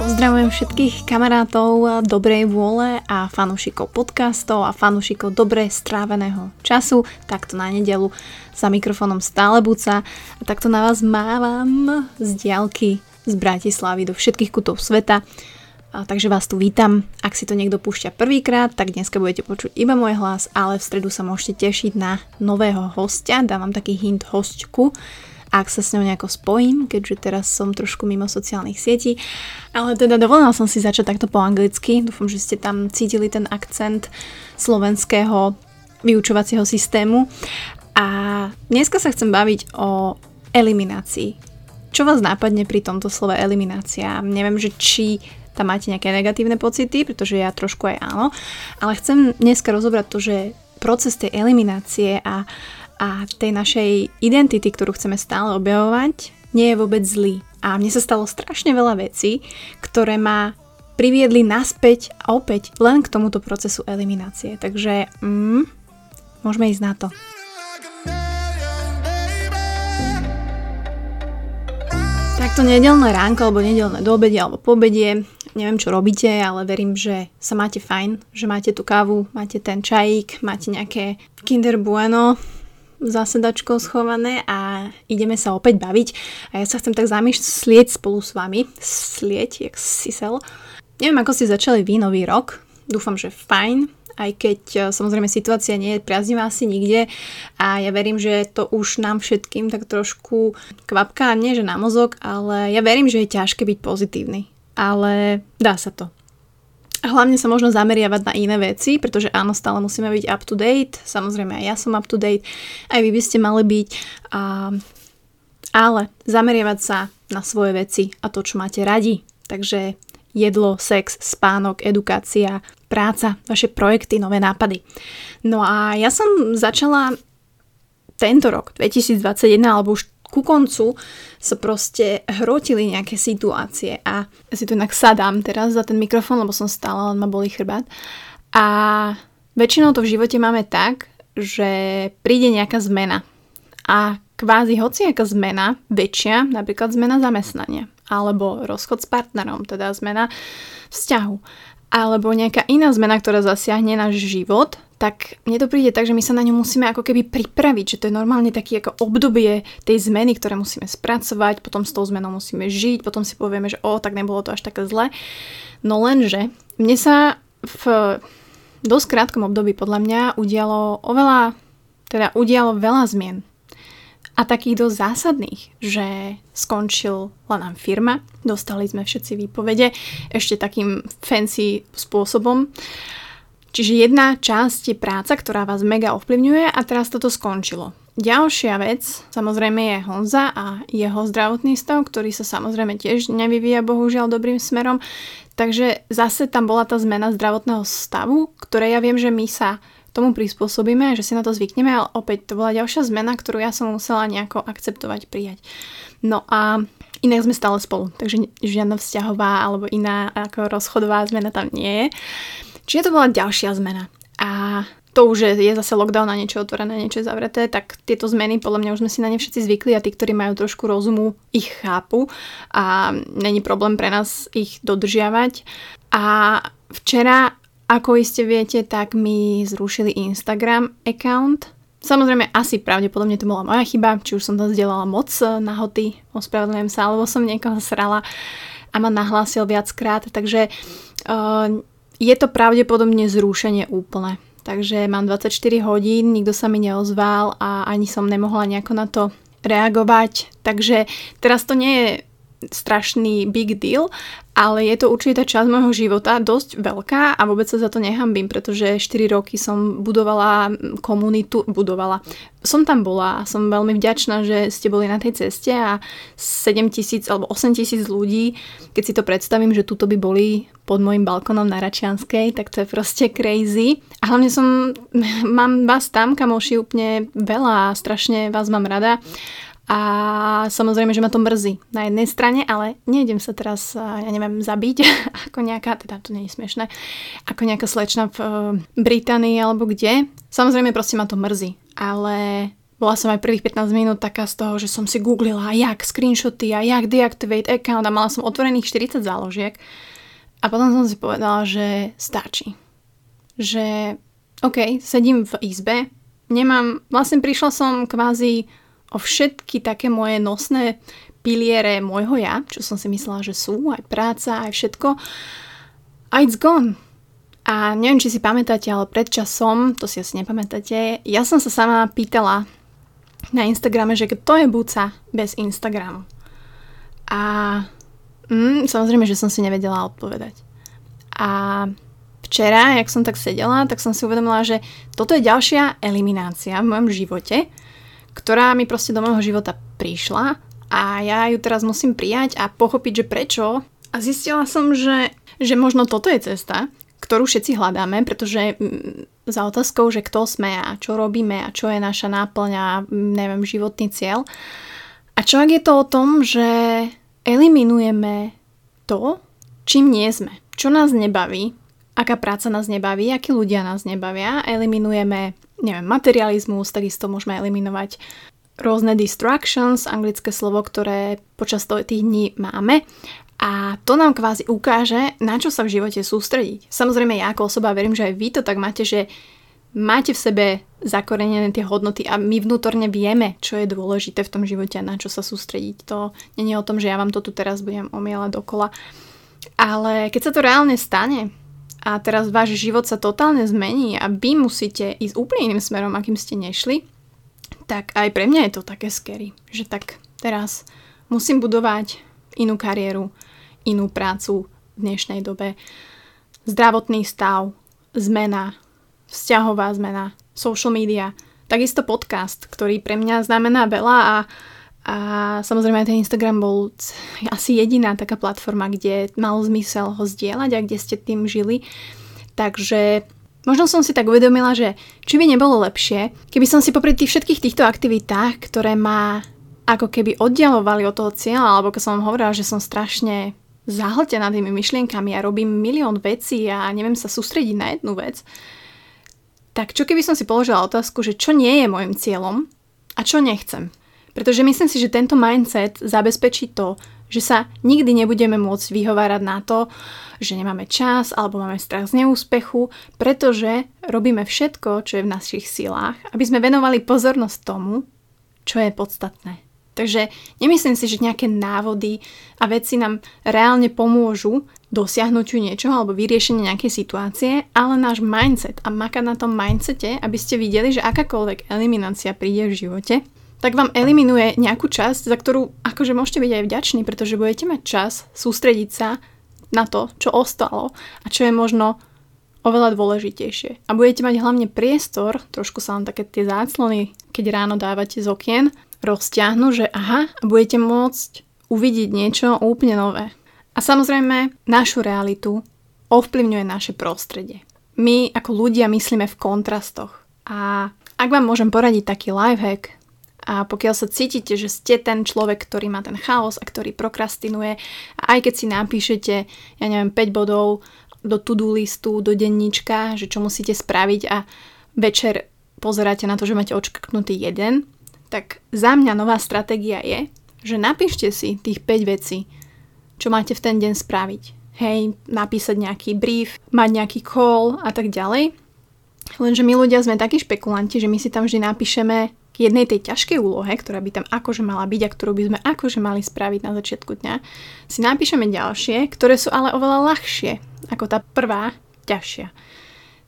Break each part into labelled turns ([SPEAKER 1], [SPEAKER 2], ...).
[SPEAKER 1] Pozdravujem všetkých kamarátov dobrej vôle a fanúšikov podcastov a fanúšikov dobre stráveného času. Takto na nedelu za mikrofónom stále buca a takto na vás mávam z diálky z Bratislavy do všetkých kutov sveta. A takže vás tu vítam. Ak si to niekto púšťa prvýkrát, tak dneska budete počuť iba môj hlas, ale v stredu sa môžete tešiť na nového hostia. Dávam taký hint hostku, ak sa s ňou nejako spojím, keďže teraz som trošku mimo sociálnych sietí. Ale teda dovolila som si začať takto po anglicky. Dúfam, že ste tam cítili ten akcent slovenského vyučovacieho systému. A dneska sa chcem baviť o eliminácii. Čo vás nápadne pri tomto slove eliminácia? Neviem, že či tam máte nejaké negatívne pocity, pretože ja trošku aj áno, ale chcem dneska rozobrať to, že proces tej eliminácie a, a tej našej identity, ktorú chceme stále objavovať, nie je vôbec zlý. A mne sa stalo strašne veľa vecí, ktoré ma priviedli naspäť a opäť len k tomuto procesu eliminácie. Takže mm, môžeme ísť na to. Takto nedelné ránko alebo nedelné do obede alebo po obede, neviem čo robíte, ale verím, že sa máte fajn, že máte tú kávu, máte ten čajík, máte nejaké Kinder Bueno za sedačkou schované a ideme sa opäť baviť. A ja sa chcem tak zamýšľať spolu s vami, slieť, jak sisel. Neviem, ako ste začali vy nový rok, dúfam, že fajn, aj keď e, samozrejme situácia nie je priaznivá asi nikde a ja verím, že to už nám všetkým tak trošku kvapká, nie že na mozog, ale ja verím, že je ťažké byť pozitívny. Ale dá sa to. Hlavne sa možno zameriavať na iné veci, pretože áno, stále musíme byť up to date, samozrejme aj ja som up to date, aj vy by ste mali byť, a, ale zameriavať sa na svoje veci a to, čo máte radi. Takže jedlo, sex, spánok, edukácia, práca, vaše projekty, nové nápady. No a ja som začala tento rok, 2021, alebo už ku koncu sa proste hrotili nejaké situácie a ja si tu inak sadám teraz za ten mikrofón, lebo som stála, len ma boli chrbát. A väčšinou to v živote máme tak, že príde nejaká zmena. A kvázi hociaká zmena, väčšia, napríklad zmena zamestnania, alebo rozchod s partnerom, teda zmena vzťahu, alebo nejaká iná zmena, ktorá zasiahne náš život, tak mne to príde tak, že my sa na ňu musíme ako keby pripraviť, že to je normálne taký ako obdobie tej zmeny, ktoré musíme spracovať, potom s tou zmenou musíme žiť, potom si povieme, že o, tak nebolo to až také zle. No lenže mne sa v dosť krátkom období podľa mňa udialo oveľa, teda udialo veľa zmien a takých dosť zásadných, že skončila nám firma, dostali sme všetci výpovede ešte takým fancy spôsobom. Čiže jedna časť je práca, ktorá vás mega ovplyvňuje a teraz toto skončilo. Ďalšia vec, samozrejme je Honza a jeho zdravotný stav, ktorý sa samozrejme tiež nevyvíja bohužiaľ dobrým smerom. Takže zase tam bola tá zmena zdravotného stavu, ktoré ja viem, že my sa tomu prispôsobíme, že si na to zvykneme, ale opäť to bola ďalšia zmena, ktorú ja som musela nejako akceptovať, prijať. No a inak sme stále spolu, takže žiadna vzťahová alebo iná ako rozchodová zmena tam nie je. Čiže to bola ďalšia zmena. A to už je zase lockdown a niečo otvorené, niečo zavreté, tak tieto zmeny podľa mňa už sme si na ne všetci zvykli a tí, ktorí majú trošku rozumu, ich chápu a není problém pre nás ich dodržiavať. A včera ako iste viete, tak mi zrušili Instagram account. Samozrejme, asi pravdepodobne to bola moja chyba, či už som to zdieľala moc nahoty, ospravedlňujem sa, alebo som niekoho srala a ma nahlásil viackrát, takže uh, je to pravdepodobne zrušenie úplne. Takže mám 24 hodín, nikto sa mi neozval a ani som nemohla nejako na to reagovať. Takže teraz to nie je strašný big deal, ale je to určite časť môjho života dosť veľká a vôbec sa za to nehambím, pretože 4 roky som budovala komunitu, budovala. Som tam bola a som veľmi vďačná, že ste boli na tej ceste a 7 tisíc alebo 8 tisíc ľudí, keď si to predstavím, že tuto by boli pod môjim balkonom na Račianskej, tak to je proste crazy. A hlavne som, mám vás tam, kamoši, úplne veľa a strašne vás mám rada. A samozrejme, že ma to mrzí na jednej strane, ale nejdem sa teraz, ja neviem, zabiť ako nejaká, teda to nie je smiešné, ako nejaká slečna v e, Británii alebo kde. Samozrejme, proste ma to mrzí, ale bola som aj prvých 15 minút taká z toho, že som si googlila, jak screenshoty a jak deactivate account a mala som otvorených 40 záložiek. A potom som si povedala, že stačí. Že OK, sedím v izbe, nemám, vlastne prišla som kvázi o všetky také moje nosné piliere môjho ja, čo som si myslela, že sú, aj práca, aj všetko. A it's gone. A neviem, či si pamätáte, ale pred časom, to si asi nepamätáte, ja som sa sama pýtala na Instagrame, že kto je buca bez Instagramu. A mm, samozrejme, že som si nevedela odpovedať. A včera, jak som tak sedela, tak som si uvedomila, že toto je ďalšia eliminácia v mojom živote, ktorá mi proste do môjho života prišla a ja ju teraz musím prijať a pochopiť, že prečo. A zistila som, že, že možno toto je cesta, ktorú všetci hľadáme, pretože za otázkou, že kto sme a čo robíme a čo je naša náplň a neviem, životný cieľ. A čo ak je to o tom, že eliminujeme to, čím nie sme, čo nás nebaví, aká práca nás nebaví, akí ľudia nás nebavia, eliminujeme neviem, materializmus, takisto môžeme eliminovať rôzne distractions, anglické slovo, ktoré počas tých dní máme. A to nám kvázi ukáže, na čo sa v živote sústrediť. Samozrejme, ja ako osoba verím, že aj vy to tak máte, že máte v sebe zakorenené tie hodnoty a my vnútorne vieme, čo je dôležité v tom živote a na čo sa sústrediť. To nie je o tom, že ja vám to tu teraz budem omielať dokola. Ale keď sa to reálne stane, a teraz váš život sa totálne zmení a vy musíte ísť úplne iným smerom, akým ste nešli, tak aj pre mňa je to také scary, že tak teraz musím budovať inú kariéru, inú prácu v dnešnej dobe, zdravotný stav, zmena, vzťahová zmena, social media, takisto podcast, ktorý pre mňa znamená veľa a a samozrejme ten Instagram bol asi jediná taká platforma, kde mal zmysel ho zdieľať a kde ste tým žili. Takže možno som si tak uvedomila, že či by nebolo lepšie, keby som si popri tých všetkých týchto aktivitách, ktoré ma ako keby oddialovali od toho cieľa, alebo keď som hovorila, že som strašne zahltená tými myšlienkami a robím milión vecí a neviem sa sústrediť na jednu vec, tak čo keby som si položila otázku, že čo nie je môjim cieľom a čo nechcem. Pretože myslím si, že tento mindset zabezpečí to, že sa nikdy nebudeme môcť vyhovárať na to, že nemáme čas alebo máme strach z neúspechu, pretože robíme všetko, čo je v našich silách, aby sme venovali pozornosť tomu, čo je podstatné. Takže nemyslím si, že nejaké návody a veci nám reálne pomôžu dosiahnutiu niečoho alebo vyriešenie nejakej situácie, ale náš mindset a makať na tom mindsete, aby ste videli, že akákoľvek eliminácia príde v živote, tak vám eliminuje nejakú časť, za ktorú akože môžete byť aj vďační, pretože budete mať čas sústrediť sa na to, čo ostalo a čo je možno oveľa dôležitejšie. A budete mať hlavne priestor, trošku sa vám také tie záclony, keď ráno dávate z okien, rozťahnu, že aha, budete môcť uvidieť niečo úplne nové. A samozrejme, našu realitu ovplyvňuje naše prostredie. My ako ľudia myslíme v kontrastoch. A ak vám môžem poradiť taký lifehack, a pokiaľ sa cítite, že ste ten človek, ktorý má ten chaos a ktorý prokrastinuje, a aj keď si napíšete, ja neviem, 5 bodov do to-do listu, do denníčka, že čo musíte spraviť a večer pozeráte na to, že máte odškrtnutý jeden, tak za mňa nová stratégia je, že napíšte si tých 5 vecí, čo máte v ten deň spraviť. Hej, napísať nejaký brief, mať nejaký call a tak ďalej. Lenže my ľudia sme takí špekulanti, že my si tam vždy napíšeme jednej tej ťažkej úlohe, ktorá by tam akože mala byť a ktorú by sme akože mali spraviť na začiatku dňa, si napíšeme ďalšie, ktoré sú ale oveľa ľahšie ako tá prvá ťažšia.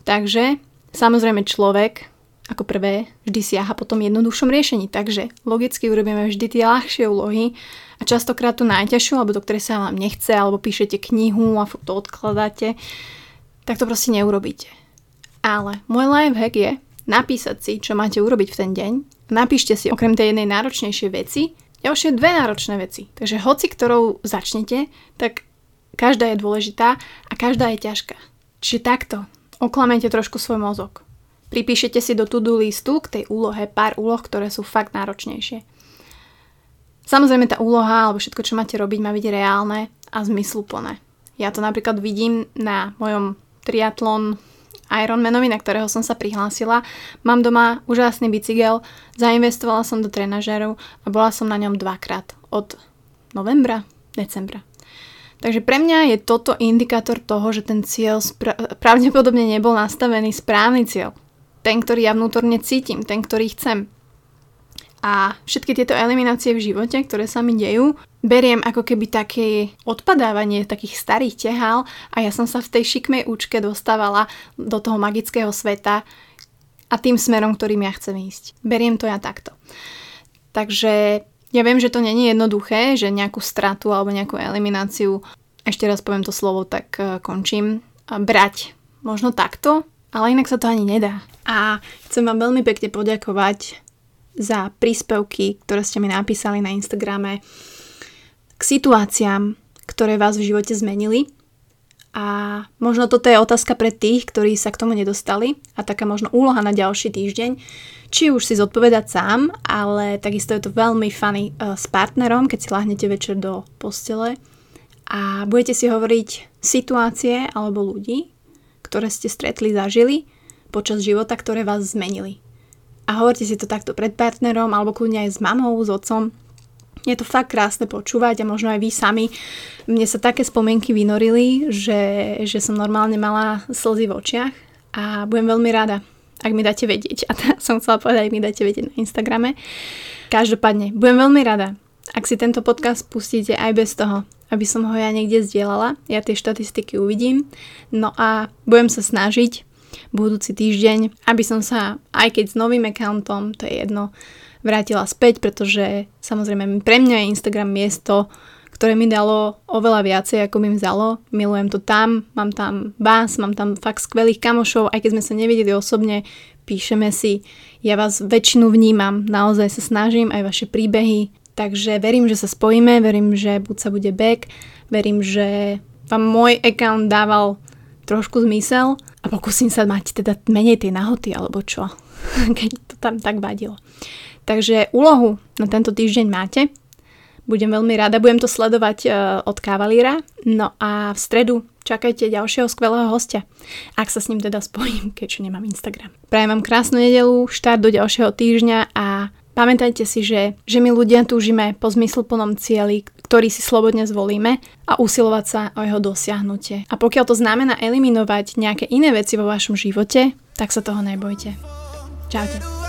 [SPEAKER 1] Takže samozrejme človek, ako prvé vždy siaha po tom jednoduchšom riešení. Takže logicky urobíme vždy tie ľahšie úlohy a častokrát tú najťažšiu, alebo do ktorej sa vám nechce, alebo píšete knihu a to odkladáte, tak to proste neurobíte. Ale môj life hack je napísať si, čo máte urobiť v ten deň. Napíšte si okrem tej jednej náročnejšej veci ďalšie dve náročné veci. Takže hoci ktorou začnete, tak každá je dôležitá a každá je ťažká. Čiže takto. Oklamete trošku svoj mozog. Pripíšete si do to-do listu k tej úlohe pár úloh, ktoré sú fakt náročnejšie. Samozrejme tá úloha alebo všetko, čo máte robiť, má byť reálne a zmysluplné. Ja to napríklad vidím na mojom triatlon Ironmanovi, na ktorého som sa prihlásila. Mám doma úžasný bicykel, zainvestovala som do trenažerov a bola som na ňom dvakrát od novembra, decembra. Takže pre mňa je toto indikátor toho, že ten cieľ spra- pravdepodobne nebol nastavený správny cieľ. Ten, ktorý ja vnútorne cítim, ten, ktorý chcem. A všetky tieto eliminácie v živote, ktoré sa mi dejú, beriem ako keby také odpadávanie takých starých tehál a ja som sa v tej šikmej účke dostávala do toho magického sveta a tým smerom, ktorým ja chcem ísť. Beriem to ja takto. Takže ja viem, že to není jednoduché, že nejakú stratu alebo nejakú elimináciu, ešte raz poviem to slovo, tak e, končím, brať možno takto, ale inak sa to ani nedá. A chcem vám veľmi pekne poďakovať za príspevky, ktoré ste mi napísali na Instagrame k situáciám, ktoré vás v živote zmenili. A možno toto je otázka pre tých, ktorí sa k tomu nedostali a taká možno úloha na ďalší týždeň, či už si zodpovedať sám, ale takisto je to veľmi funny uh, s partnerom, keď si lahnete večer do postele a budete si hovoriť situácie alebo ľudí, ktoré ste stretli, zažili počas života, ktoré vás zmenili a hovorte si to takto pred partnerom alebo kľudne aj s mamou, s otcom. Je to fakt krásne počúvať a možno aj vy sami. Mne sa také spomienky vynorili, že, že som normálne mala slzy v očiach a budem veľmi rada, ak mi dáte vedieť. A teraz som chcela povedať, ak mi dáte vedieť na Instagrame. Každopádne, budem veľmi rada, ak si tento podcast pustíte aj bez toho, aby som ho ja niekde zdieľala. Ja tie štatistiky uvidím. No a budem sa snažiť budúci týždeň, aby som sa, aj keď s novým accountom, to je jedno, vrátila späť, pretože samozrejme pre mňa je Instagram miesto, ktoré mi dalo oveľa viacej, ako mi vzalo. Milujem to tam, mám tam vás, mám tam fakt skvelých kamošov, aj keď sme sa nevideli osobne, píšeme si. Ja vás väčšinu vnímam, naozaj sa snažím, aj vaše príbehy. Takže verím, že sa spojíme, verím, že buď sa bude back, verím, že vám môj account dával trošku zmysel a pokúsim sa mať teda menej tej nahoty alebo čo, keď to tam tak vadilo. Takže úlohu na tento týždeň máte. Budem veľmi rada, budem to sledovať uh, od Kavalíra. No a v stredu čakajte ďalšieho skvelého hostia, ak sa s ním teda spojím, keďže nemám Instagram. Prajem vám krásnu nedelu, štart do ďalšieho týždňa a pamätajte si, že, že my ľudia túžime po zmysluplnom cieli, ktorý si slobodne zvolíme a usilovať sa o jeho dosiahnutie. A pokiaľ to znamená eliminovať nejaké iné veci vo vašom živote, tak sa toho nebojte. Čaute.